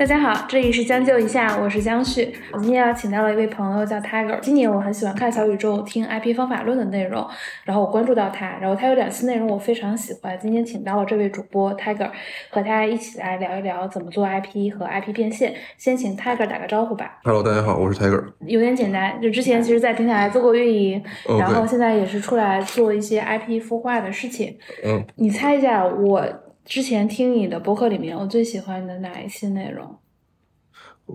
大家好，这里是将就一下，我是江旭。我今天要请到了一位朋友叫 Tiger。今年我很喜欢看小宇宙听 IP 方法论的内容，然后我关注到他，然后他有两期内容我非常喜欢。今天请到了这位主播 Tiger，和他一起来聊一聊怎么做 IP 和 IP 变现。先请 Tiger 打个招呼吧。Hello，大家好，我是 Tiger。有点简单，就之前其实，在平台做过运营，然后现在也是出来做一些 IP 孵化的事情。嗯，你猜一下我。之前听你的博客里面，我最喜欢的哪一期内容？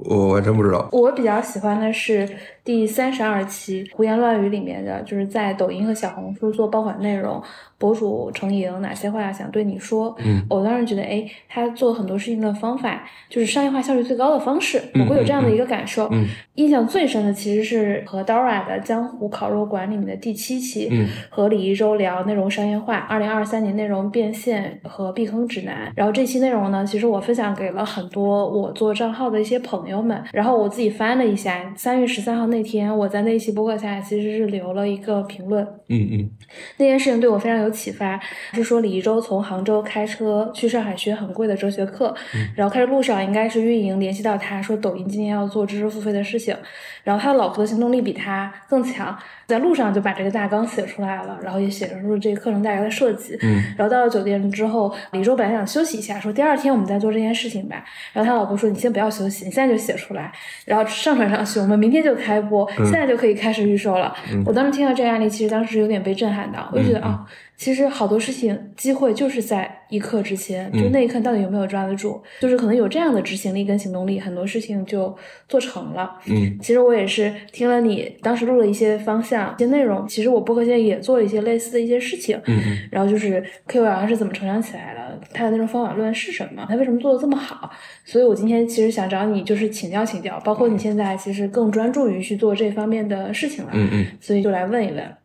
我还真不知道。我比较喜欢的是。第三十二期胡言乱语里面的，就是在抖音和小红书做爆款内容，博主程莹哪些话想对你说？嗯，我当时觉得，哎，他做很多事情的方法，就是商业化效率最高的方式，我会有这样的一个感受。嗯，印象最深的其实是和 Dora 的江湖烤肉馆里面的第七期，嗯，和李一舟聊内容商业化，二零二三年内容变现和避坑指南。然后这期内容呢，其实我分享给了很多我做账号的一些朋友们，然后我自己翻了一下，三月十三号那。那天我在那一期播客下其实是留了一个评论，嗯嗯，那件事情对我非常有启发，是说李一舟从杭州开车去上海学很贵的哲学课，然后开始路上应该是运营联系到他说抖音今天要做知识付费的事情，然后他的老婆的行动力比他更强。在路上就把这个大纲写出来了，然后也写出了这个课程大概的设计。嗯，然后到了酒店之后，李舟本来想休息一下，说第二天我们再做这件事情吧。然后他老婆说：“你先不要休息，你现在就写出来，然后上传上去，我们明天就开播，现在就可以开始预售了。”我当时听到这个案例，其实当时有点被震撼到，我就觉得啊。其实好多事情机会就是在一刻之前，就那一刻到底有没有抓得住，就是可能有这样的执行力跟行动力，很多事情就做成了。嗯，其实我也是听了你当时录了一些方向、一些内容，其实我播客现在也做了一些类似的一些事情。嗯嗯，然后就是 KOL 是怎么成长起来的，他的那种方法论是什么，他为什么做的这么好？所以我今天其实想找你，就是请教请教，包括你现在其实更专注于去做这方面的事情了。嗯嗯，所以就来问一问。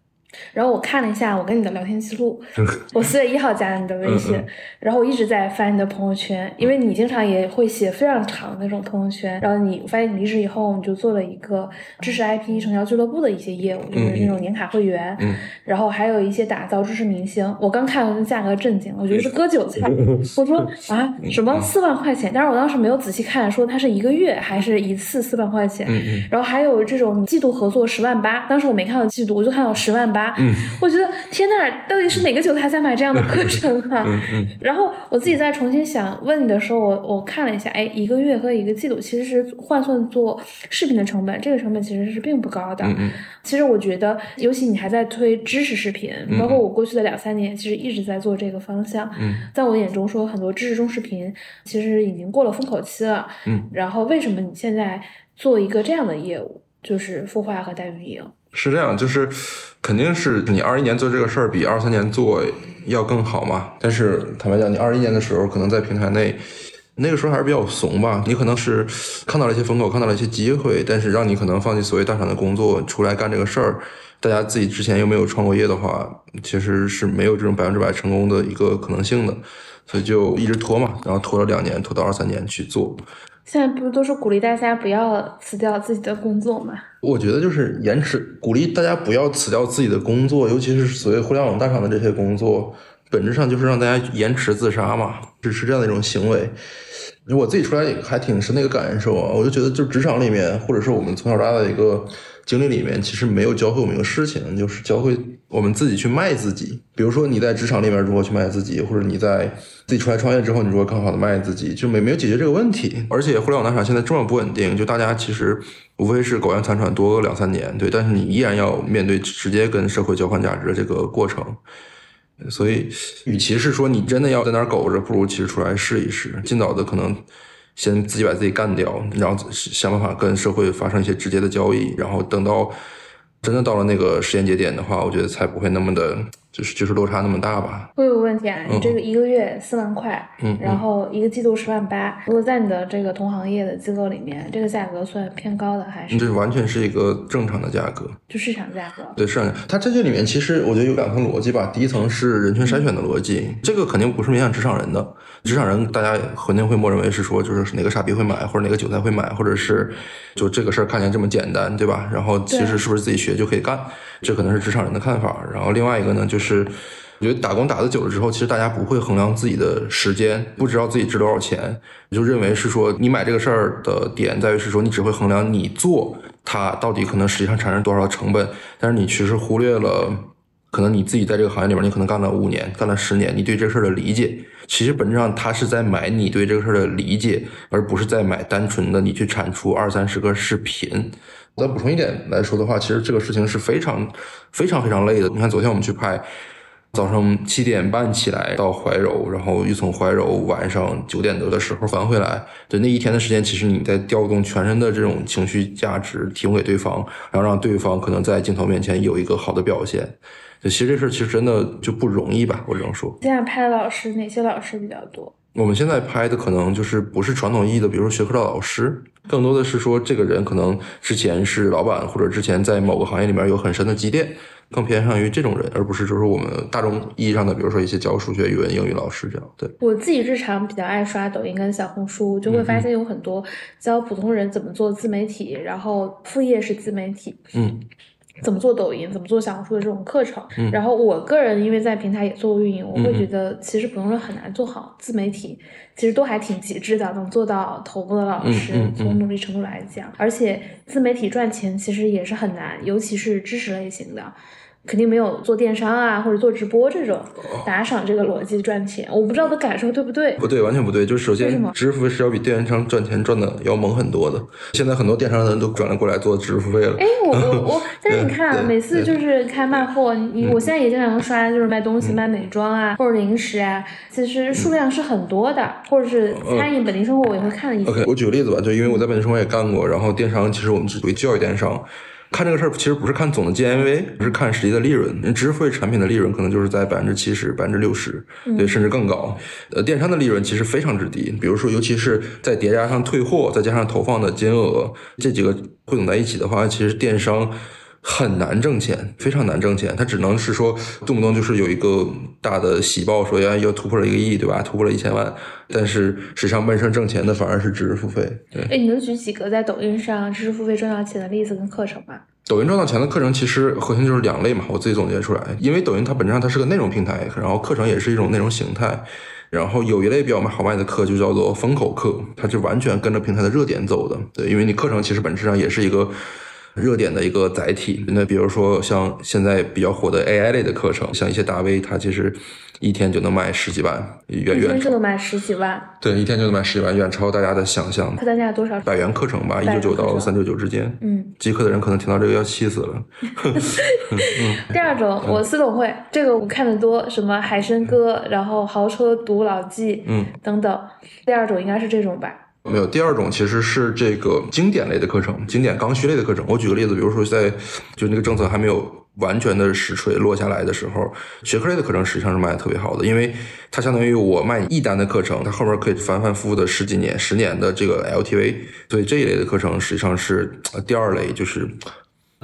然后我看了一下我跟你的聊天记录，我四月一号加了你的微信，然后我一直在翻你的朋友圈，因为你经常也会写非常长的那种朋友圈。然后你发现你离职以后，你就做了一个知识 IP 成交俱乐部的一些业务，就是那种年卡会员，然后还有一些打造知识明星。我刚看了那价格震惊，我觉得是割韭菜。我说 啊，什么四万块钱？但是我当时没有仔细看，说它是一个月还是一次四万块钱。然后还有这种季度合作十万八，当时我没看到季度，我就看到十万八。嗯，我觉得天呐，到底是哪个韭菜在买这样的课程啊？嗯嗯。然后我自己再重新想问你的时候，我我看了一下，哎，一个月和一个季度其实是换算做视频的成本，这个成本其实是并不高的。嗯嗯。其实我觉得，尤其你还在推知识视频，包括我过去的两三年，其实一直在做这个方向。嗯。在我眼中，说很多知识中视频其实已经过了风口期了。嗯。然后为什么你现在做一个这样的业务，就是孵化和代运营？是这样，就是肯定是你二一年做这个事儿比二三年做要更好嘛。但是坦白讲，你二一年的时候可能在平台内，那个时候还是比较怂吧。你可能是看到了一些风口，看到了一些机会，但是让你可能放弃所谓大厂的工作出来干这个事儿。大家自己之前又没有创过业的话，其实是没有这种百分之百成功的一个可能性的，所以就一直拖嘛，然后拖了两年，拖到二三年去做。现在不是都是鼓励大家不要辞掉自己的工作吗？我觉得就是延迟鼓励大家不要辞掉自己的工作，尤其是所谓互联网大厂的这些工作，本质上就是让大家延迟自杀嘛，只是这样的一种行为。我自己出来还挺深的一个感受啊，我就觉得就职场里面，或者是我们从小到大的一个。经历里面其实没有教会我们一个事情，就是教会我们自己去卖自己。比如说你在职场里面如何去卖自己，或者你在自己出来创业之后，你如何更好的卖自己，就没没有解决这个问题。而且互联网大厂现在这么不稳定，就大家其实无非是苟延残喘多两三年，对，但是你依然要面对直接跟社会交换价值的这个过程。所以，与其是说你真的要在那儿苟着，不如其实出来试一试，尽早的可能。先自己把自己干掉，然后想办法跟社会发生一些直接的交易，然后等到真的到了那个时间节点的话，我觉得才不会那么的。就是就是落差那么大吧？会有个问题啊，你这个一个月四万块，嗯，然后一个季度十万八，如果在你的这个同行业的机构里面，这个价格算偏高的还是？这完全是一个正常的价格，就市场价格。对，市场。它在这里面其实我觉得有两层逻辑吧。第一层是人群筛选的逻辑，这个肯定不是面向职场人的。职场人大家肯定会默认为是说，就是哪个傻逼会买，或者哪个韭菜会买，或者是就这个事儿看起来这么简单，对吧？然后其实是不是自己学就可以干？这可能是职场人的看法。然后另外一个呢，就是。是我觉得打工打的久了之后，其实大家不会衡量自己的时间，不知道自己值多少钱，就认为是说你买这个事儿的点在于是说你只会衡量你做它到底可能实际上产生多少成本，但是你其实忽略了可能你自己在这个行业里面你可能干了五年，干了十年，你对这事儿的理解，其实本质上他是在买你对这个事儿的理解，而不是在买单纯的你去产出二三十个视频。再补充一点来说的话，其实这个事情是非常非常非常累的。你看昨天我们去拍。早上七点半起来到怀柔，然后又从怀柔晚上九点多的时候返回来。对那一天的时间，其实你在调动全身的这种情绪价值提供给对方，然后让对方可能在镜头面前有一个好的表现。就其实这事儿其实真的就不容易吧，我只能说。现在拍的老师哪些老师比较多？我们现在拍的可能就是不是传统意义的，比如说学科的老师，更多的是说这个人可能之前是老板，或者之前在某个行业里面有很深的积淀。更偏向于这种人，而不是就是我们大众意义上的，比如说一些教数学、语文、英语老师这样。对我自己日常比较爱刷抖音跟小红书，就会发现有很多教普通人怎么做自媒体，然后副业是自媒体。嗯。怎么做抖音，怎么做小红书的这种课程，然后我个人因为在平台也做过运营，我会觉得其实普通人很难做好自媒体，其实都还挺极致的，能做到头部的老师，从努力程度来讲，而且自媒体赚钱其实也是很难，尤其是知识类型的。肯定没有做电商啊，或者做直播这种打赏这个逻辑赚钱，我不知道的感受对不对？不对，完全不对。就是首先，知识付费是要比电商赚钱赚的要猛很多的。现在很多电商的人都转了过来做知识付费了。哎，我我我，但是你看，每次就是开卖货，你我现在也经常刷，就是卖东西、卖美妆啊，或者零食啊，其实数量是很多的。或者是餐饮、本地生活，我也会看一些。OK，我举个例子吧，就因为我在本地生活也干过，然后电商其实我们是属于教育电商。看这个事儿，其实不是看总的 GMV，而是看实际的利润。知识付费产品的利润可能就是在百分之七十、百分之六十，对，甚至更高。呃，电商的利润其实非常之低。比如说，尤其是在叠加上退货，再加上投放的金额，这几个汇总在一起的话，其实电商。很难挣钱，非常难挣钱。他只能是说，动不动就是有一个大的喜报，说要要突破了一个亿，对吧？突破了一千万。但是实际上闷声挣钱的反而是知识付费。对，哎，你能举几个在抖音上知识付费赚到钱的例子跟课程吗？抖音赚到钱的课程其实核心就是两类嘛，我自己总结出来。因为抖音它本质上它是个内容平台，然后课程也是一种内容形态。然后有一类比较好卖的课就叫做风口课，它就完全跟着平台的热点走的。对，因为你课程其实本质上也是一个。热点的一个载体，那比如说像现在比较火的 AI 类的课程，像一些大 V，他其实一天就能卖十几万，远远一天就能卖十几万，对，一天就能卖十几万，远超大家的想象。它单价多少？百元课程吧，一九九到三九九之间。嗯，极客的人可能听到这个要气死了。第二种，我私董会，这个我看的多，什么海参哥，然后豪车读老记，嗯，等等。第二种应该是这种吧。没有，第二种其实是这个经典类的课程，经典刚需类的课程。我举个例子，比如说在就那个政策还没有完全的实锤落下来的时候，学科类的课程实际上是卖的特别好的，因为它相当于我卖一单的课程，它后面可以反反复复的十几年、十年的这个 LTV，所以这一类的课程实际上是第二类，就是。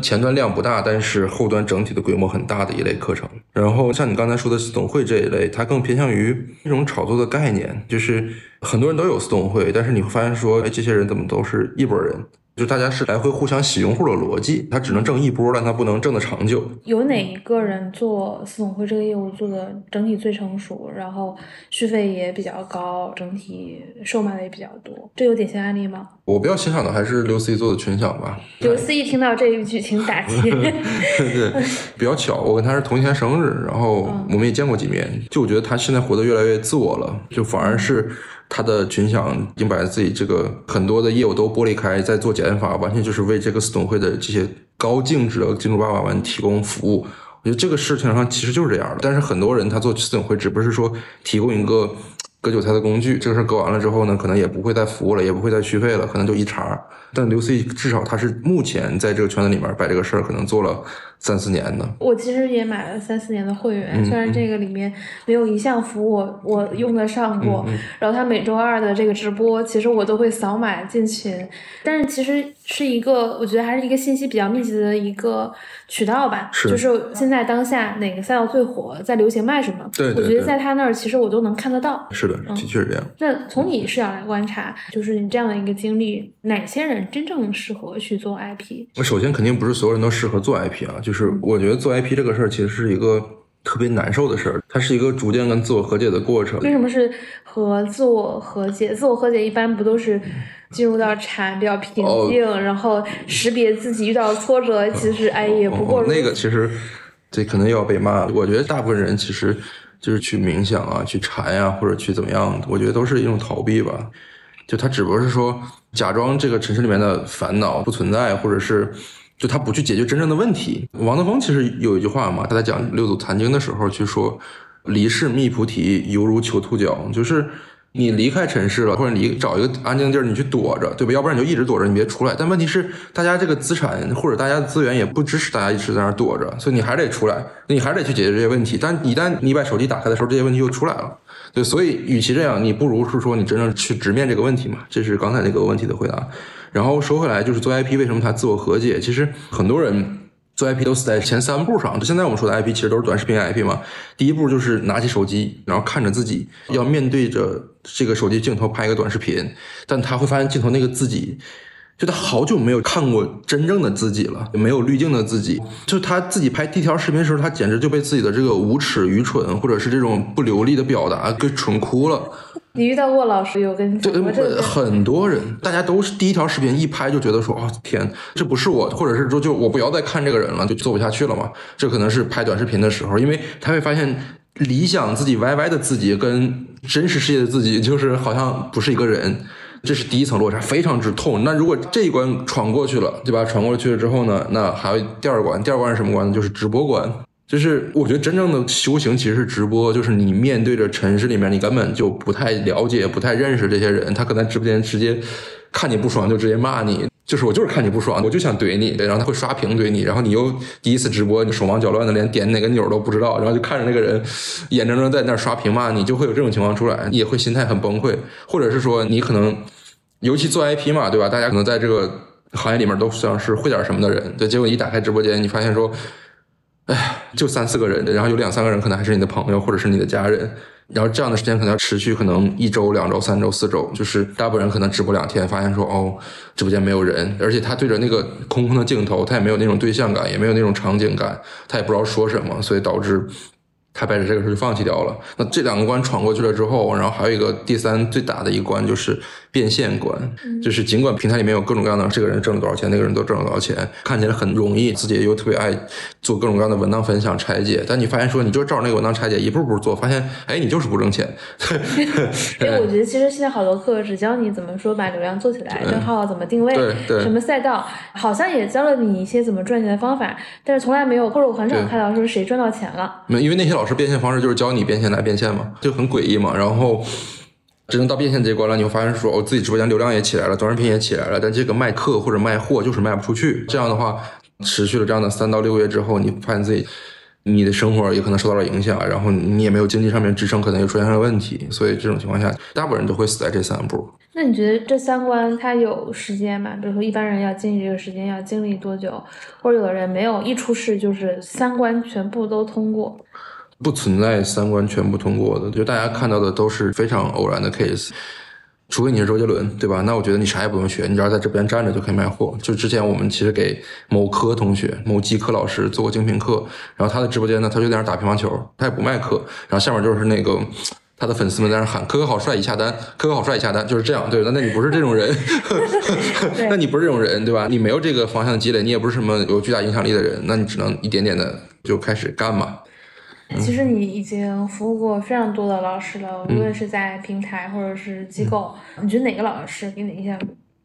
前端量不大，但是后端整体的规模很大的一类课程。然后像你刚才说的私董会这一类，它更偏向于一种炒作的概念，就是很多人都有私董会，但是你会发现说，哎，这些人怎么都是一拨人。就大家是来回互相洗用户的逻辑，他只能挣一波，但他不能挣的长久。有哪一个人做私董会这个业务做的整体最成熟，然后续费也比较高，整体售卖的也比较多？这有典型案例吗？我比较欣赏的还是刘思义做的群享吧。刘思义听到这一句，请打击。对，比较巧，我跟他是同一天生日，然后我们也见过几面。就我觉得他现在活得越来越自我了，就反而是。他的群享已经把自己这个很多的业务都剥离开，在做减法，完全就是为这个私董会的这些高净值的金主爸爸们提供服务。我觉得这个事情上其实就是这样的。但是很多人他做私董会，只不是说提供一个割韭菜的工具，这个事割完了之后呢，可能也不会再服务了，也不会再续费了，可能就一茬。但刘 C 至少他是目前在这个圈子里面把这个事儿可能做了。三四年的，我其实也买了三四年的会员，虽然这个里面没有一项服务我用得上过，然后他每周二的这个直播，其实我都会扫码进群，但是其实是一个，我觉得还是一个信息比较密集的一个渠道吧，就是现在当下哪个赛道最火，在流行卖什么，对，我觉得在他那儿其实我都能看得到，是的，的确是这样。那从你视角来观察，就是你这样的一个经历，哪些人真正适合去做 IP？我首先肯定不是所有人都适合做 IP 啊。就是我觉得做 IP 这个事儿，其实是一个特别难受的事儿，它是一个逐渐跟自我和解的过程。为什么是和自我和解？自我和解一般不都是进入到禅比较平静，然后识别自己遇到挫折，其实哎也不过那个其实这可能又要被骂。我觉得大部分人其实就是去冥想啊，去禅呀，或者去怎么样，我觉得都是一种逃避吧。就他只不过是说假装这个城市里面的烦恼不存在，或者是。就他不去解决真正的问题。王德峰其实有一句话嘛，他在讲六祖坛经的时候去说：“离世觅菩提，犹如求兔角。”就是你离开尘世了，或者你找一个安静的地儿，你去躲着，对吧？要不然你就一直躲着，你别出来。但问题是，大家这个资产或者大家的资源也不支持大家一直在那儿躲着，所以你还得出来，你还得去解决这些问题。但一旦你把手机打开的时候，这些问题又出来了。对，所以与其这样，你不如是说你真正去直面这个问题嘛。这是刚才那个问题的回答。然后说回来，就是做 IP 为什么它自我和解？其实很多人做 IP 都死在前三步上。就现在我们说的 IP，其实都是短视频 IP 嘛。第一步就是拿起手机，然后看着自己，要面对着这个手机镜头拍一个短视频，但他会发现镜头那个自己。就他好久没有看过真正的自己了，没有滤镜的自己。就他自己拍第一条视频的时候，他简直就被自己的这个无耻、愚蠢，或者是这种不流利的表达给蠢哭了。你遇到过老师有跟对很多人，大家都是第一条视频一拍就觉得说，哦天，这不是我，或者是说就我不要再看这个人了，就做不下去了嘛。这可能是拍短视频的时候，因为他会发现理想自己 YY 的自己跟真实世界的自己，就是好像不是一个人。这是第一层落差，非常之痛。那如果这一关闯过去了，对吧？闯过去了之后呢？那还有第二关。第二关是什么关呢？就是直播关。就是我觉得真正的修行其实是直播，就是你面对着城市里面，你根本就不太了解、不太认识这些人，他可能直播间直接看你不爽就直接骂你。就是我就是看你不爽，我就想怼你，然后他会刷屏怼你，然后你又第一次直播，你手忙脚乱的，连点哪个钮都不知道，然后就看着那个人眼睁睁在那刷屏骂你，就会有这种情况出来，你也会心态很崩溃，或者是说你可能。尤其做 IP 嘛，对吧？大家可能在这个行业里面都算是会点什么的人，对。结果一打开直播间，你发现说，哎呀，就三四个人，然后有两三个人可能还是你的朋友或者是你的家人，然后这样的时间可能要持续可能一周、两周、三周、四周，就是大部分人可能直播两天，发现说哦，直播间没有人，而且他对着那个空空的镜头，他也没有那种对象感，也没有那种场景感，他也不知道说什么，所以导致。他把这个事就放弃掉了。那这两个关闯过去了之后，然后还有一个第三最大的一关就是变现关，就是尽管平台里面有各种各样的这个人挣了多少钱，那个人都挣了多少钱，看起来很容易，自己又特别爱做各种各样的文档分享拆解，但你发现说你就照着那个文档拆解一步步做，发现哎你就是不挣钱。对，我觉得其实现在好多课只教你怎么说把流量做起来，账号怎么定位，什么赛道，好像也教了你一些怎么赚钱的方法，但是从来没有或者我很少看到说谁赚到钱了。没，因为那些老。师变现方式就是教你变现来变现嘛，就很诡异嘛。然后，真正到变现这一关了，你会发现说，我自己直播间流量也起来了，短视频也起来了，但这个卖课或者卖货就是卖不出去。这样的话，持续了这样的三到六个月之后，你发现自己你的生活也可能受到了影响，然后你也没有经济上面支撑，可能又出现了问题。所以这种情况下，大部分人都会死在这三步。那你觉得这三关它有时间吗？比如说一般人要经历这个时间要经历多久？或者有的人没有一出世就是三关全部都通过？不存在三关全部通过的，就大家看到的都是非常偶然的 case，除非你是周杰伦，对吧？那我觉得你啥也不用学，你只要在这边站着就可以卖货。就之前我们其实给某科同学、某机科老师做过精品课，然后他的直播间呢，他就在那打乒乓球，他也不卖课，然后下面就是那个他的粉丝们在那喊“科科好帅，已下单，科科好帅，已下单”，就是这样。对，那那你不是这种人，那你不是这种人，对吧？你没有这个方向积累，你也不是什么有巨大影响力的人，那你只能一点点的就开始干嘛。其实你已经服务过非常多的老师了，无论是在平台或者是机构，你觉得哪个老师给你印象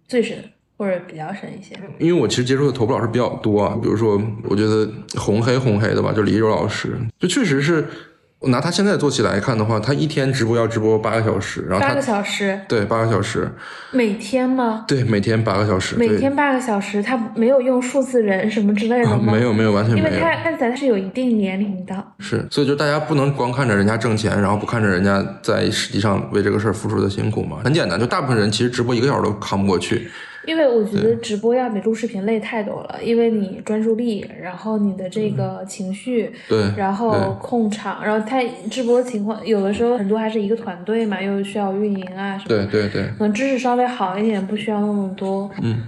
最深，或者比较深一些？因为我其实接触的头部老师比较多啊，比如说，我觉得红黑红黑的吧，就李一柔老师，就确实是。我拿他现在做起来看的话，他一天直播要直播八个小时，然后八个小时，对，八个小时，每天吗？对，每天八个小时，每天八个小时，他没有用数字人什么之类的吗？没有，没有，完全没有。因为他看起来是有一定年龄的。是，所以就大家不能光看着人家挣钱，然后不看着人家在实际上为这个事儿付出的辛苦嘛。很简单，就大部分人其实直播一个小时都扛不过去。因为我觉得直播要比录视频累太多了，因为你专注力，然后你的这个情绪，对，然后控场，然后他直播情况有的时候很多还是一个团队嘛，又需要运营啊什么，对对对，可能知识稍微好一点，不需要那么多。嗯，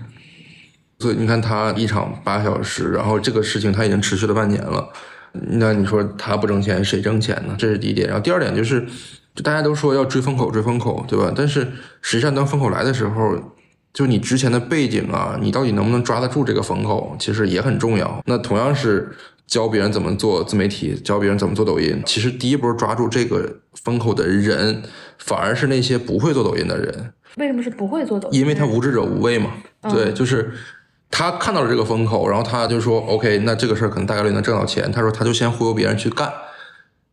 所以你看他一场八小时，然后这个事情他已经持续了半年了。那你说他不挣钱，谁挣钱呢？这是第一点。然后第二点就是，就大家都说要追风口，追风口，对吧？但是实际上当风口来的时候，就你之前的背景啊，你到底能不能抓得住这个风口，其实也很重要。那同样是教别人怎么做自媒体，教别人怎么做抖音，其实第一波抓住这个风口的人，反而是那些不会做抖音的人。为什么是不会做抖音？因为他无知者无畏嘛。对，就是。他看到了这个风口，然后他就说：“OK，那这个事儿可能大概率能挣到钱。”他说：“他就先忽悠别人去干，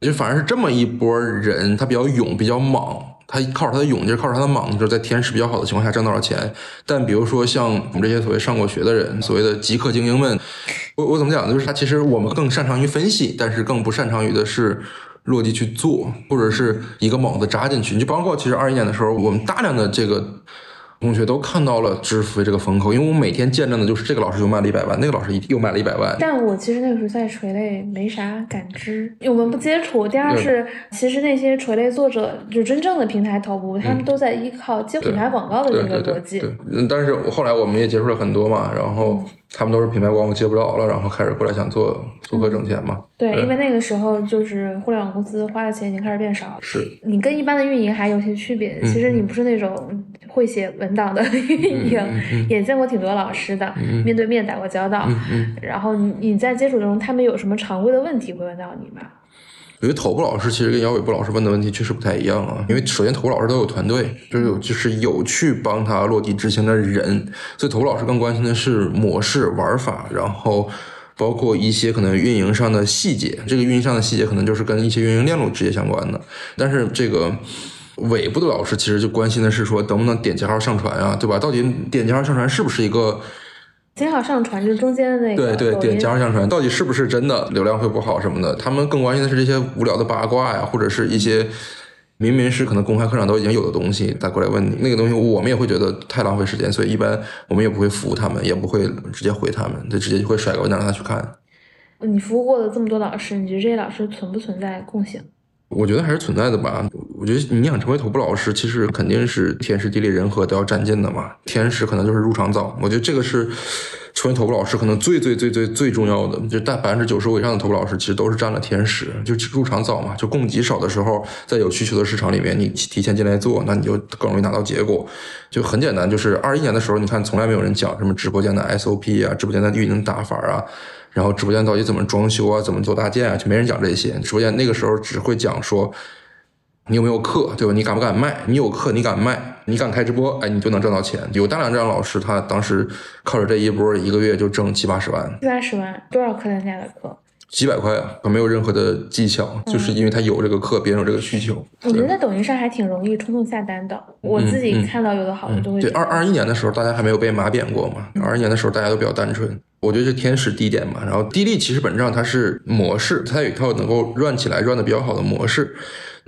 就反而是这么一波人，他比较勇，比较莽，他靠着他的勇劲，靠着他的莽劲，在天时比较好的情况下挣多少钱。但比如说像我们这些所谓上过学的人，所谓的极客精英们，我我怎么讲呢？就是他其实我们更擅长于分析，但是更不擅长于的是落地去做，或者是一个猛子扎进去。你就包括其实二一年的时候，我们大量的这个。同学都看到了知识付费这个风口，因为我每天见证的就是这个老师又卖了一百万，那个老师又卖了一百万。但我其实那个时候在垂类没啥感知，我们不接触。第二是，其实那些垂类作者，就真正的平台头部，他们都在依靠接品牌广告的这个逻辑。对，但是后来我们也接触了很多嘛，然后。他们都是品牌广告接不着了，然后开始过来想做做客挣钱嘛？对，因为那个时候就是互联网公司花的钱已经开始变少了。是，你跟一般的运营还有些区别。其实你不是那种会写文档的 运营，也见过挺多老师的，面对面打过交道。然后你你在接触中，他们有什么常规的问题会问到你吗？因为头部老师其实跟姚伟部老师问的问题确实不太一样啊。因为首先头部老师都有团队，就是有就是有去帮他落地执行的人，所以头部老师更关心的是模式玩法，然后包括一些可能运营上的细节。这个运营上的细节可能就是跟一些运营链路直接相关的。但是这个尾部的老师其实就关心的是说能不能点加号上传啊，对吧？到底点加号上传是不是一个？加号上传就是中间的那个，对对，点加号上传到底是不是真的流量会不好什么的？他们更关心的是这些无聊的八卦呀，或者是一些明明是可能公开课上都已经有的东西，再过来问你那个东西，我们也会觉得太浪费时间，所以一般我们也不会服务他们，也不会直接回他们，就直接就会甩个文章让他去看。你服务过的这么多老师，你觉得这些老师存不存在共性？我觉得还是存在的吧。我觉得你想成为头部老师，其实肯定是天时地利人和都要占尽的嘛。天时可能就是入场早，我觉得这个是成为头部老师可能最最最最最重要的。就大百分之九十五以上的头部老师，其实都是占了天时，就入场早嘛。就供给少的时候，在有需求的市场里面，你提前进来做，那你就更容易拿到结果。就很简单，就是二一年的时候，你看从来没有人讲什么直播间的 SOP 啊，直播间的运营打法啊。然后直播间到底怎么装修啊？怎么做搭建啊？就没人讲这些。直播间那个时候只会讲说，你有没有课，对吧？你敢不敢卖？你有课，你敢卖？你敢开直播？哎，你就能挣到钱。有大量这样老师，他当时靠着这一波，一个月就挣七八十万。七八十万，多少客单价的课？几百块啊，没有任何的技巧，就是因为他有这个课，别人有这个需求。我觉得在抖音上还挺容易冲动下单的。我自己看到有的好的都会。对，二二一年的时候，大家还没有被马扁过嘛。二一年的时候，大家都比较单纯。我觉得是天时地点嘛。然后地利其实本质上它是模式，它有一套能够 run 起来、run 的比较好的模式，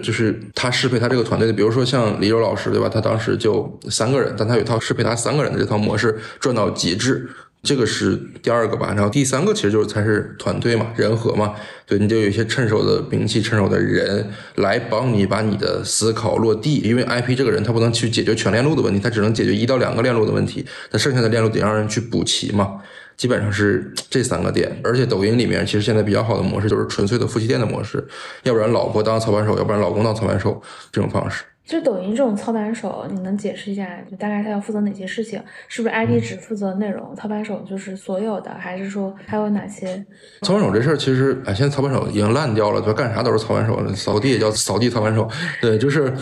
就是他适配他这个团队的。比如说像李柔老师，对吧？他当时就三个人，但他有一套适配他三个人的这套模式，转到极致。这个是第二个吧，然后第三个其实就是才是团队嘛，人和嘛，对，你就有一些趁手的兵器、趁手的人来帮你把你的思考落地，因为 IP 这个人他不能去解决全链路的问题，他只能解决一到两个链路的问题，那剩下的链路得让人去补齐嘛，基本上是这三个点。而且抖音里面其实现在比较好的模式就是纯粹的夫妻店的模式，要不然老婆当操盘手，要不然老公当操盘手这种方式。就抖音这种操盘手，你能解释一下，就大概他要负责哪些事情？是不是 ID 只负责内容？操盘手就是所有的，还是说还有哪些？操盘手这事儿其实，哎，现在操盘手已经烂掉了，就干啥都是操盘手，扫地也叫扫地操盘手，对，就是。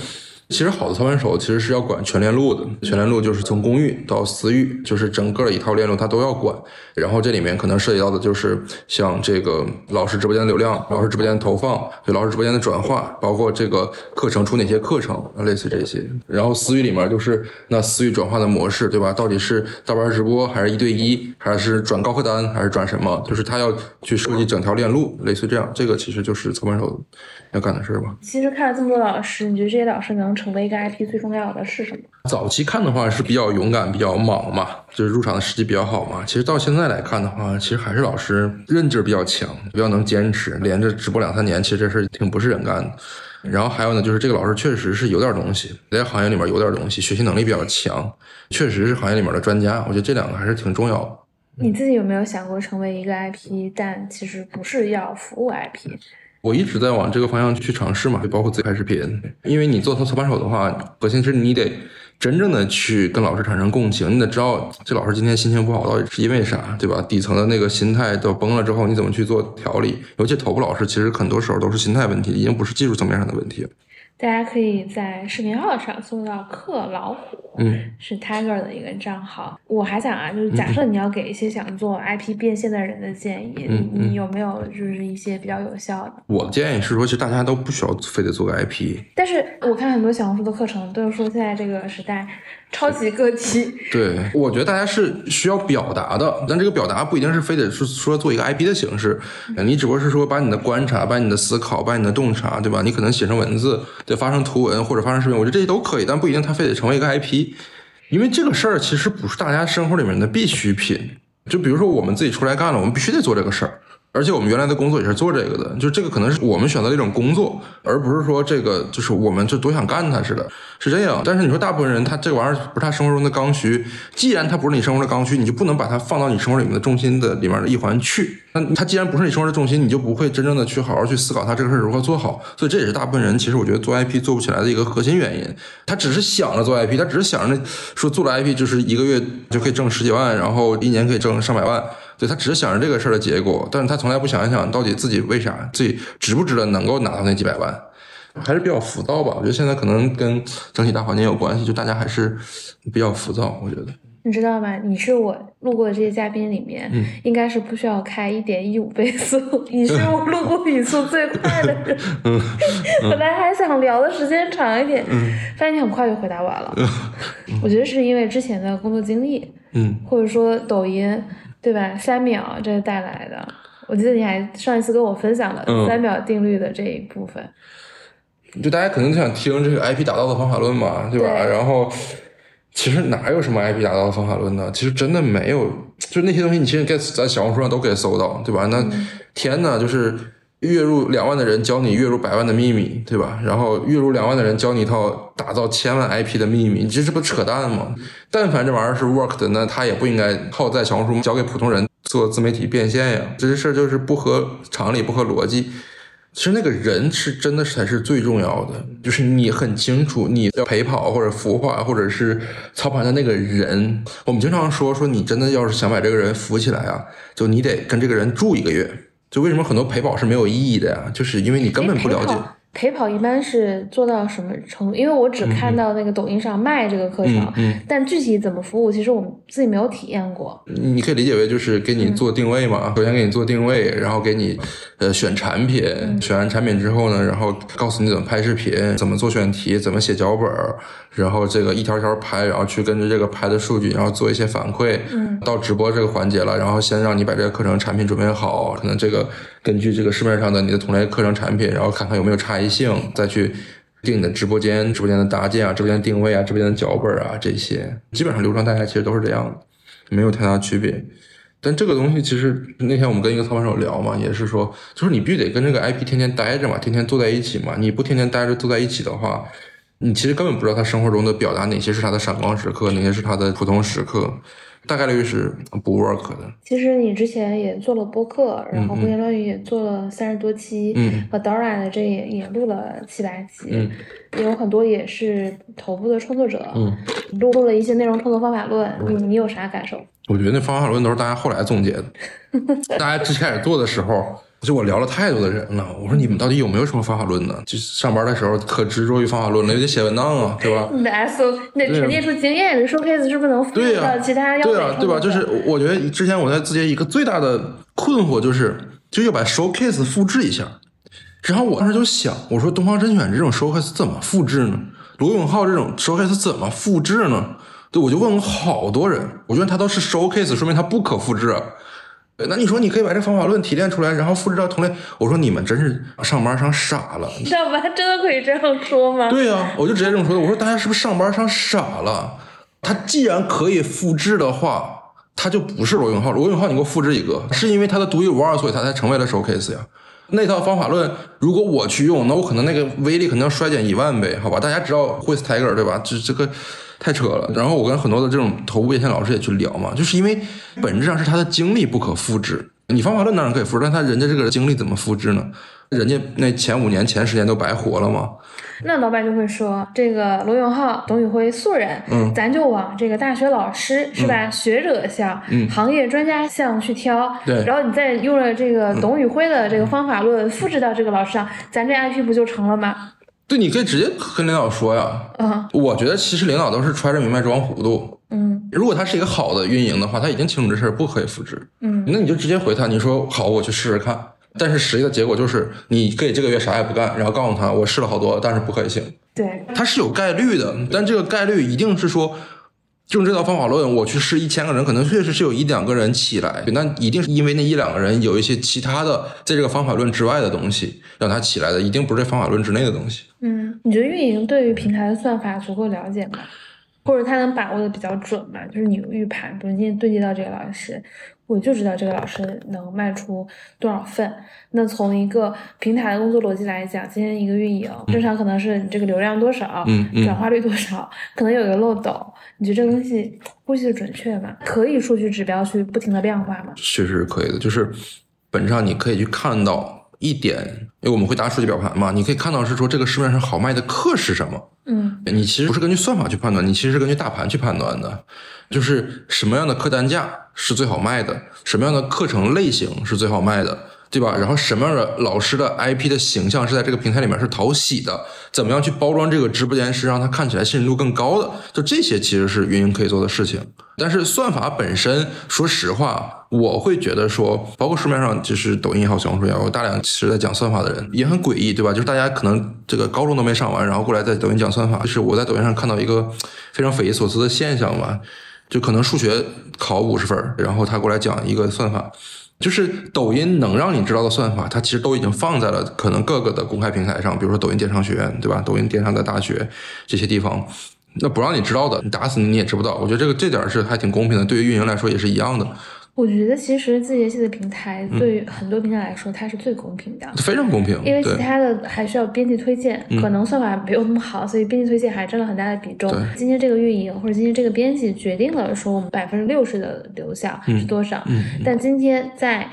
其实好的操盘手其实是要管全链路的，全链路就是从公域到私域，就是整个一套链路他都要管。然后这里面可能涉及到的就是像这个老师直播间的流量、老师直播间的投放、对老师直播间的转化，包括这个课程出哪些课程，类似这些。然后私域里面就是那私域转化的模式，对吧？到底是大班直播还是一对一，还是转高客单，还是转什么？就是他要去设计整条链路，类似这样。这个其实就是操盘手要干的事儿吧。其实看了这么多老师，你觉得这些老师能？成为一个 IP 最重要的是什么？早期看的话是比较勇敢、比较莽嘛，就是入场的时机比较好嘛。其实到现在来看的话，其实还是老师韧劲儿比较强，比较能坚持，连着直播两三年，其实这事挺不是人干的。然后还有呢，就是这个老师确实是有点东西，在行业里面有点东西，学习能力比较强，确实是行业里面的专家。我觉得这两个还是挺重要的。你自己有没有想过成为一个 IP，但其实不是要服务 IP？我一直在往这个方向去尝试嘛，就包括自己拍视频。因为你做操操盘手的话，核心是你得真正的去跟老师产生共情，你得知道这老师今天心情不好到底是因为啥，对吧？底层的那个心态都崩了之后，你怎么去做调理？尤其头部老师，其实很多时候都是心态问题，已经不是技术层面上的问题。大家可以在视频号上搜到“克老虎”，嗯，是 Tiger 的一个账号。我还想啊，就是假设你要给一些想做 IP 变现的人的建议，嗯你你有没有就是一些比较有效的？我的建议是说，其实大家都不需要非得做个 IP。但是我看很多小红书的课程都是说，现在这个时代超级个体，对，我觉得大家是需要表达的，但这个表达不一定是非得是说做一个 IP 的形式，你只不过是说把你的观察、把你的思考、把你的洞察，对吧？你可能写成文字，对，发成图文或者发成视频，我觉得这些都可以，但不一定它非得成为一个 IP，因为这个事儿其实不是大家生活里面的必需品。就比如说我们自己出来干了，我们必须得做这个事儿。而且我们原来的工作也是做这个的，就这个可能是我们选择的一种工作，而不是说这个就是我们就多想干它似的，是这样。但是你说大部分人他这玩意儿不是他生活中的刚需，既然它不是你生活的刚需，你就不能把它放到你生活里面的重心的里面的一环去。那它既然不是你生活的重心，你就不会真正的去好好去思考它这个事儿如何做好。所以这也是大部分人其实我觉得做 IP 做不起来的一个核心原因。他只是想着做 IP，他只是想着说做了 IP 就是一个月就可以挣十几万，然后一年可以挣上百万。对他只是想着这个事儿的结果，但是他从来不想一想到底自己为啥，自己值不值得能够拿到那几百万，还是比较浮躁吧。我觉得现在可能跟整体大环境有关系，就大家还是比较浮躁。我觉得你知道吗？你是我路过的这些嘉宾里面，嗯应该是不需要开一点一五倍速，你是我路过语速最快的人。嗯 本来还想聊的时间长一点，发现你很快就回答完了。我觉得是因为之前的工作经历，嗯，或者说抖音，对吧？三秒这是带来的。我记得你还上一次跟我分享了嗯三秒定律的这一部分。就大家可能想听这个 IP 打造的方法论嘛，对吧？对然后其实哪有什么 IP 打造的方法论呢？其实真的没有，就那些东西，你其实在在小红书上都可以搜到，对吧？那天呐，就是月入两万的人教你月入百万的秘密，对吧？然后月入两万的人教你一套打造千万 IP 的秘密，你这这不扯淡吗？但凡这玩意儿是 work 的，那他也不应该靠在小红书教给普通人做自媒体变现呀，这些事儿就是不合常理、不合逻辑。其实那个人是真的才是最重要的，就是你很清楚你要陪跑或者孵化或者是操盘的那个人。我们经常说说你真的要是想把这个人扶起来啊，就你得跟这个人住一个月。就为什么很多陪跑是没有意义的呀？就是因为你根本不了解。陪跑一般是做到什么程度？因为我只看到那个抖音上卖这个课程，嗯嗯但具体怎么服务，其实我们自己没有体验过。你可以理解为就是给你做定位嘛，首先给你做定位，然后给你呃选产品，选完产品之后呢，然后告诉你怎么拍视频，怎么做选题，怎么写脚本，然后这个一条条拍，然后去根据这个拍的数据，然后做一些反馈。嗯，到直播这个环节了，然后先让你把这个课程产品准备好，可能这个根据这个市面上的你的同类课程产品，然后看看有没有差异性，再去定你的直播间、直播间的搭建啊、直播间定位啊、直播间的脚本啊这些，基本上流程大概其实都是这样的。没有太大区别。但这个东西其实那天我们跟一个操盘手聊嘛，也是说，就是你必须得跟这个 IP 天天待着嘛，天天坐在一起嘛。你不天天待着坐在一起的话，你其实根本不知道他生活中的表达哪些是他的闪光时刻，哪些是他的普通时刻，大概率是不 work 的。其实你之前也做了播客，然后胡言乱语也做了三十多期，嗯和 Dora 的这也也录了七八期，嗯也有很多也是头部的创作者，嗯，录录了一些内容创作方法论，你你有啥感受？我觉得那方法论都是大家后来总结的，大家之前开始做的时候。就我聊了太多的人了，我说你们到底有没有什么方法论呢？就是上班的时候可执着于方法论了，也得写文档啊，对吧？你的 SO，你得沉淀出经验，你 showcase 是不是能复对呀、用到其他要对啊，对吧？就是我觉得之前我在字节一个最大的困惑就是，就要把 showcase 复制一下。然后我当时就想，我说东方甄选这种 showcase 怎么复制呢？罗永浩这种 showcase 怎么复制呢？对，我就问过好多人，我觉得他都是 showcase，说明他不可复制啊。对那你说你可以把这方法论提炼出来，然后复制到同类？我说你们真是上班上傻了。上班真的可以这样说吗？对呀、我就直接这么说的。我说大家是不是上班上傻了？他既然可以复制的话，他就不是罗永浩。罗永浩，你给我复制一个，是因为他的独一无二，所以他才成为了 showcase 呀。那套方法论，如果我去用，那我可能那个威力可能要衰减一万倍，好吧？大家知道 Who's Tiger 对吧？这这个太扯了。然后我跟很多的这种头部变现老师也去聊嘛，就是因为本质上是他的经历不可复制。你方法论当然可以复制，但他人家这个经历怎么复制呢？人家那前五年、前十年都白活了吗？那老板就会说，这个罗永浩、董宇辉素人，嗯，咱就往这个大学老师是吧，学者项、嗯行业专家项去挑，对然后你再用了这个董宇辉的这个方法论复制到这个老师上，咱这 IP 不就成了吗？对，你可以直接跟领导说呀。嗯我觉得其实领导都是揣着明白装糊涂。嗯如果他是一个好的运营的话，他已经清楚这事儿不可以复制，嗯那你就直接回他，你说好，我去试试看。但是实际的结果就是，你可以这个月啥也不干，然后告诉他我试了好多，但是不可以行。对，它是有概率的，但这个概率一定是说，用这套方法论，我去试一千个人，可能确实是有一两个人起来，那一定是因为那一两个人有一些其他的在这个方法论之外的东西让他起来的，一定不是方法论之内的东西。嗯，你觉得运营对于平台的算法足够了解吗？或者他能把握的比较准吗？就是你预判，比如今天对接到这个老师，我就知道这个老师能卖出多少份。那从一个平台的工作逻辑来讲，今天一个运营正常可能是你这个流量多少，嗯嗯转化率多少，可能有一个漏斗。你觉得这个东西估计的准确吗？可以数据指标去不停的量化吗？确实是可以的，就是本质上你可以去看到一点，因为我们会搭数据表盘嘛，你可以看到是说这个市面上好卖的课是什么。嗯你其实不是根据算法去判断，你其实是根据大盘去判断的，就是什么样的客单价是最好卖的，什么样的课程类型是最好卖的，对吧？然后什么样的老师的 IP 的形象是在这个平台里面是讨喜的，怎么样去包装这个直播间是让它看起来信任度更高的，就这些其实是运营可以做的事情。但是算法本身，说实话，我会觉得说，包括市面上就是抖音也好，小红书也好，大量其实在讲算法的人也很诡异，对吧？就是大家可能这个高中都没上完，然后过来在抖音讲算法，就是我在抖音上看到一个非常匪夷所思的现象吧，就可能数学考五十分，然后他过来讲一个算法。就是抖音能让你知道的算法，它其实都已经放在了可能各个的公开平台上，比如说抖音电商学院，对吧？抖音电商的大学这些地方，那不让你知道的，你打死你你也知不到。我觉得这个这点是还挺公平的，对于运营来说也是一样的，我觉得其实字节系的平台对于很多平台来说，它是最公平的。非常公平。因为其他的还需要编辑推荐，嗯可能算法没有那么好，所以编辑推荐还占了很大的比重。今天这个运营或者今天这个编辑决定了说我们百分之六十的流效是多少，嗯但今天在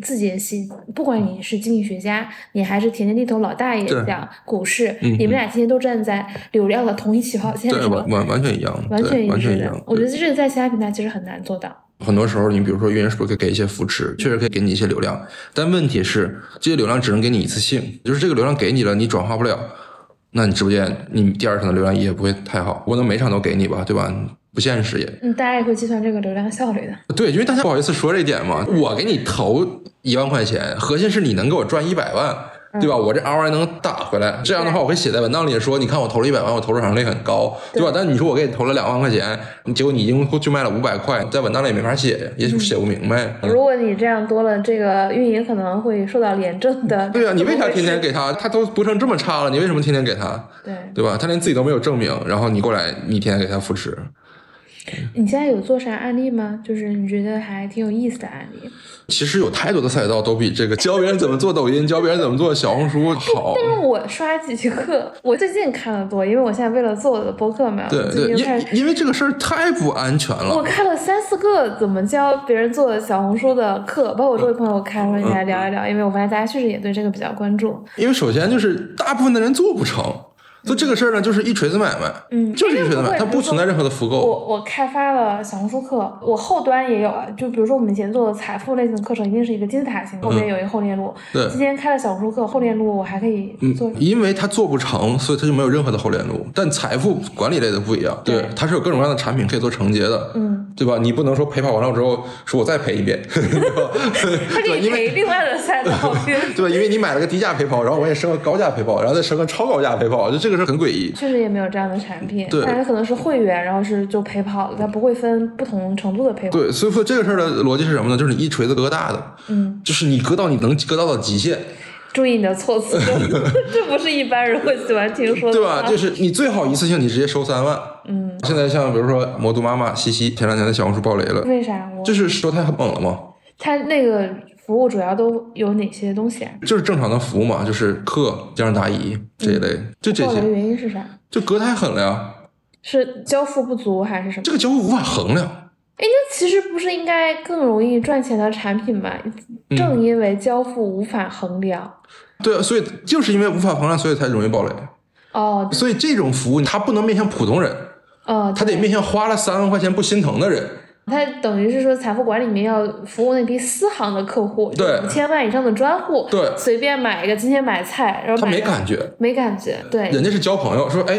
字节系，不管你是经济学家，你还是田间地头老大爷对讲股市，嗯你们俩今天都站在流量的同一起跑线对，上完，完完全一样，完全一致的完全一样。。我觉得这个在其他平台其实很难做到。很多时候，你比如说运营是不是可以给一些扶持，确实可以给你一些流量，但问题是这些流量只能给你一次性，就是这个流量给你了，你转化不了，那你直播间你第二场的流量也不会太好。我能每场都给你吧，对吧？不现实也。嗯，大家也会计算这个流量效率的。对，因为大家不好意思说这一点嘛，我给你投一万块钱，核心是你能给我赚一百万，对吧？我这 ROI 能打回来，这样的话我会写在文档里说，你看我投了一百万，我投入场率很高，对吧？但你说我给你投了两万块钱，结果你一共就卖了五百块，在文档里也没法写，也许写不明白。如果你这样多了，这个运营可能会受到廉政的。对啊，你为啥天天给？给他？他都播成这么差了，你为什么天天给他？对，对吧？他连自己都没有证明，然后你过来，你天天给他扶持。你现在有做啥案例吗？就是你觉得还挺有意思的案例。其实有太多的赛道都比这个教别人怎么做抖音、教别人怎么做小红书好。但是我刷几节课，我最近看的多，因为我现在为了做我的播客嘛，对最对，因因为这个事儿太不安全了我了。看了三四个怎么教别人做小红书的课，包括我周围朋友，我开说你来聊一聊，因为我发现大家确实也对这个比较关注。因为首先就是大部分的人做不成，所以这个事儿呢就是一锤子买卖，嗯就是一锤子买卖，它不存在任何的复购。我我开发了小红书课，我后端也有啊，就比如说我们以前做的财富类型的课程，一定是一个金字塔型，后面有一个后链路。对今天开了小红书课，后链路我还可以做。嗯因为它做不成，所以它就没有任何的后链路。但财富管理类的不一样，对对，它是有各种各样的产品可以做承接的，嗯，对吧？你不能说陪跑完了之后说我再赔一遍，可以因为赔另外的赛道。对吧，因为你买了个低价陪跑，然后我也升个高价陪跑，然后再升个超高价陪跑，就这个是很诡异。确实也没有这样的产品，对但是可能是会员，然后是就陪跑的，它不会分不同程度的陪跑。对，所以说这个事儿的逻辑是什么呢？就是你一锤子割大的，嗯，就是你割到你能割到的极限，注意你的措辞，这不是一般人会喜欢听说的对吧？就是你最好一次性你直接收三万。嗯，现在像比如说魔都妈妈西西前两天在小红书爆雷了，为啥？我就是说她很猛了嘛，它那个服务主要都有哪些东西啊？就是正常的服务嘛，就是课、家长答疑这一类，就这爆雷的些，原因是啥？就隔太狠了呀。是交付不足还是什么？这个交付无法衡量。哎，那其实不是应该更容易赚钱的产品吗？正因为交付无法衡量，对啊，所以就是因为无法衡量，所以才容易暴雷。哦，所以这种服务它不能面向普通人，哦，它得面向花了三万块钱不心疼的人。它等于是说，财富管理里面要服务那批私行的客户，对五千万以上的专户，对随便买一个，今天买菜，然后他没感觉，没感觉，对，人家是交朋友，说哎，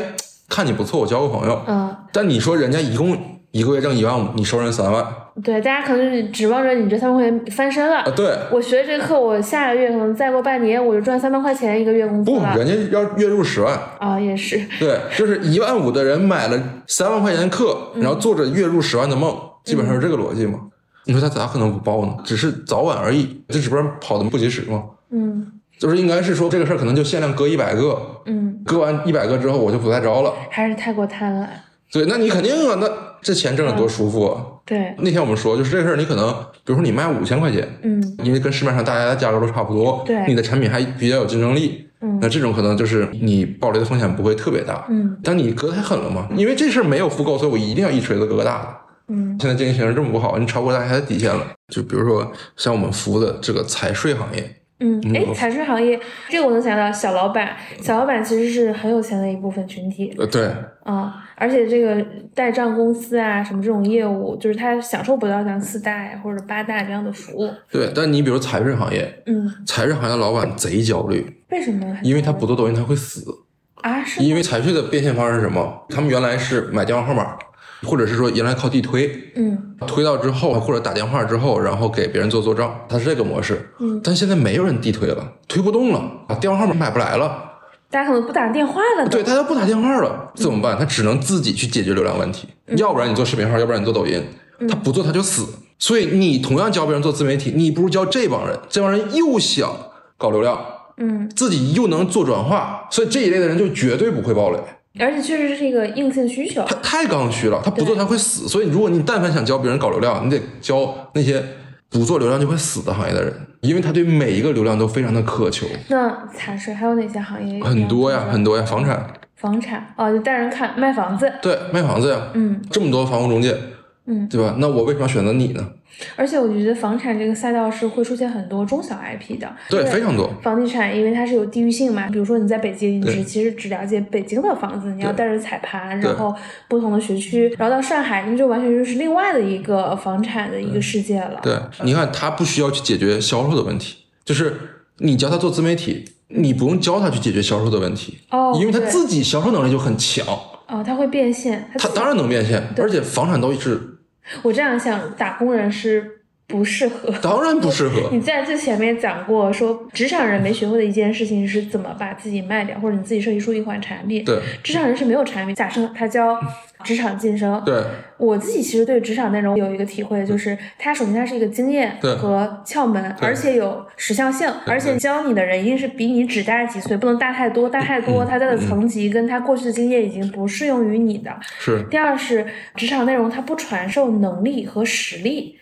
看你不错，我交个朋友。嗯，但你说人家一共一个月挣一万五，你收人三万啊？对，大家可能是指望着你这三万块钱翻身了。对，我学这课，我下个月可能再过半年，我就赚三万块钱一个月工资不，了。人家要月入十万。啊，也是，对，就是一万五的人买了三万块钱课，然后做着月入十万的梦，基本上是这个逻辑嘛。你说他咋可能不报呢？只是早晚而已，这只不过跑的不及时嘛。嗯就是应该是说这个事儿可能就限量割一百个，嗯，割完一百个之后我就不再招了。还是太过贪婪。对，那你肯定啊，那这钱挣得多舒服啊！对，那天我们说，就是这个事儿，你可能比如说你卖五千块钱，嗯因为跟市面上大家的价格都差不多，对你的产品还比较有竞争力，嗯那这种可能就是你暴雷的风险不会特别大。嗯但你割太狠了嘛，因为这事儿没有复购，所以我一定要一锤子割个大的。嗯现在经济形势这么不好，你超过大家的底线了。就比如说像我们服务的这个财税行业，嗯，哎，嗯财税行业这个我能想到，小老板，小老板其实是很有钱的一部分群体呃，对，啊，而且这个代账公司啊，什么这种业务，就是他享受不到像四大呀或者八大这样的服务。对，但你比如财税行业，嗯，财税行业的老板贼焦虑，为什么？因为他不做抖音他会死。啊，是因为财税的变现方式是什么？他们原来是买电话号码，或者是说原来靠地推，嗯推到之后或者打电话之后，然后给别人做做账，它是这个模式。嗯，但现在没有人地推了，推不动了，啊，电话号码买不来了，大家可能不打电话了。对，大家不打电话了，怎么办？他只能自己去解决流量问题，要不然你做视频号，要不然你做抖音，他不做他就死。所以你同样教别人做自媒体，你不如教这帮人，这帮人又想搞流量，嗯，自己又能做转化，所以这一类的人就绝对不会爆雷。而且确实是一个硬性需求。他太刚需了，他不做他会死。所以如果你但凡想教别人搞流量，你得教那些不做流量就会死的行业的人，因为他对每一个流量都非常的渴求。那财税还有哪些行业？很多呀，很多。多呀，房产，房产哦，就带人看卖房子。对，卖房子呀，嗯这么多房屋中介，嗯，对吧？那我为什么要选择你呢？而且我觉得房产这个赛道是会出现很多中小 IP 的。对，非常多。房地产，因为它是有地域性嘛，比如说你在北京，你只其实只了解北京的房子，你要带着彩盘，然后不同的学区，然后到上海，那就完全就是另外的一个房产的一个世界了。对，你看他不需要去解决销售的问题，就是你教他做自媒体，你不用教他去解决销售的问题，哦，因为他自己销售能力就很强，哦，他会变现，他他当然能变现，而且房产都是我这样想，打工人是不适合。当然不适合。你在最前面讲过，说职场人没学会的一件事情是怎么把自己卖掉，或者你自己设计出一款产品。对职场人是没有产品。假设他教职场晋升，对我自己其实对职场内容有一个体会，就是它首先它是一个经验和窍门，而且有时效性，而且教你的人一定是比你只大几岁，不能大太多，大太多，嗯他在的层级跟他过去的经验已经不适用于你的。是，第二是职场内容它不传授能力和实力。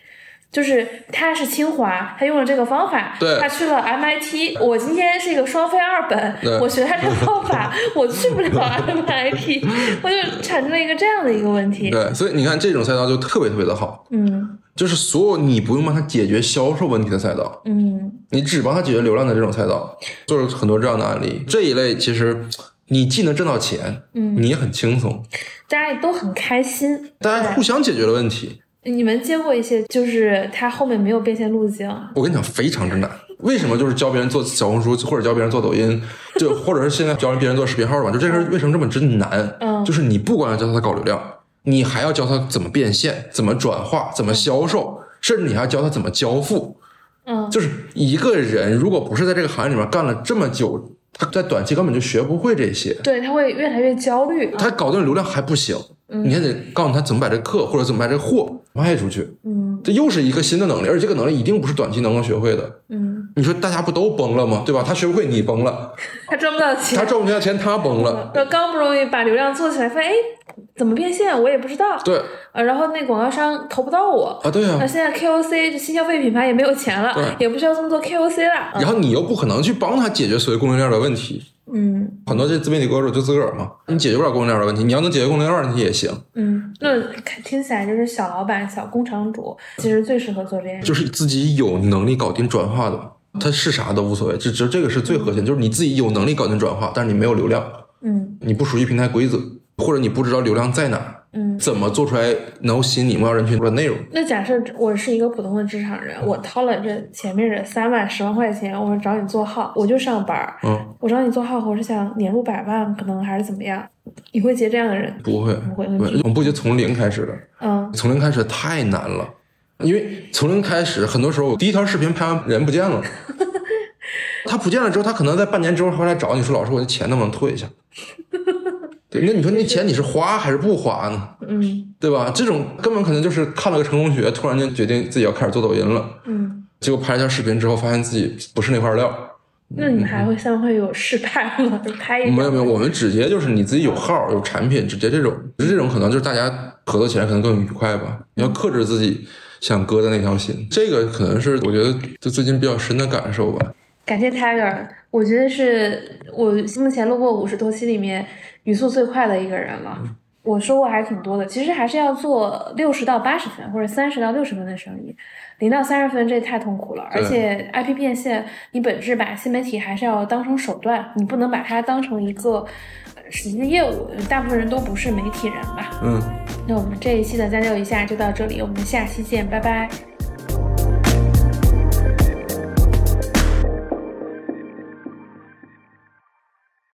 就是他是清华，他用了这个方法，对他去了 MIT。我今天是一个双非二本对，我学他这个方法，我去不了 MIT，我就产生了一个这样的一个问题。对，所以你看这种赛道就特别特别的好，嗯就是所有你不用帮他解决销售问题的赛道，嗯你只帮他解决流量的这种赛道，做了很多这样的案例。这一类其实你既能挣到钱，嗯，你也很轻松，大家也都很开心。大家互相解决了问题。你们接过一些，就是他后面没有变现路径，我跟你讲，非常之难。为什么就是教别人做小红书，或者教别人做抖音，就或者是现在教别人做视频号吧？就这事为什么这么之难？嗯就是你不光要教他搞流量，你还要教他怎么变现、怎么转化、怎么销售，甚至你还要教他怎么交付。嗯就是一个人如果不是在这个行业里面干了这么久，他在短期根本就学不会这些。对，他会越来越焦虑。他搞定流量还不行，嗯你还得告诉他怎么把这课或者怎么把这货卖出去。嗯这又是一个新的能力，而且这个能力一定不是短期能够学会的。嗯，你说大家不都崩了吗？对吧？他学不会，你崩了；他赚不到钱，他赚不到钱，他崩了。呃刚不容易把流量做起来，发现哎，怎么变现我也不知道。对呃，然后那广告商投不到我。啊，对啊。那现在 KOC 就新消费品牌也没有钱了，也不需要这么多 KOC 了。然后你又不可能去帮他解决所谓供应链的问题，嗯。很多这自媒体博主就自个儿嘛，你解决不了供应链的问题，你要能解决供应链问题也行，嗯，那听起来就是小老板、小工厂主其实最适合做这件事。就是自己有能力搞定转化的，它是啥都无所谓，这这这个是最核心，就是你自己有能力搞定转化，但是你没有流量，嗯。你不熟悉平台规则，或者你不知道流量在哪儿，嗯。怎么做出来能够吸引你目标人群的内容。那假设我是一个普通的职场人，我掏了这前面这三万、十万块钱，我找你做号，我就上班儿。嗯，我找你做号，我是想年入百万，可能还是怎么样？你会接这样的人？不会，不会对我们不接从零开始的，嗯从零开始太难了，因为从零开始，很多时候我第一条视频拍完人不见了，他不见了之后，他可能在半年之后回来找你说，老师，我的钱能不能退一下？对，那你说那钱你是花还是不花呢？嗯对吧？这种根本可能就是看了个成功学，突然间决定自己要开始做抖音了，嗯。结果拍了一下视频之后，发现自己不是那块料。那你还会像会有试拍吗？就拍一没有没有，我们直接就是你自己有号有产品，直接这种，这种可能就是大家合作起来可能更愉快吧。你要克制自己想割的那条心，这个可能是我觉得就最近比较深的感受吧。感谢 Tiger，我觉得是我目前录过五十多期里面语速最快的一个人了。我收获还是挺多的，其实还是要做六十到八十分或者三十到六十分的生意，零到三十分这太痛苦了。而且 IP 变现，你本质把新媒体还是要当成手段，你不能把它当成一个呃实际的业务。大部分人都不是媒体人吧？嗯。那我们这一期的三六一下就到这里，我们下期见，拜拜。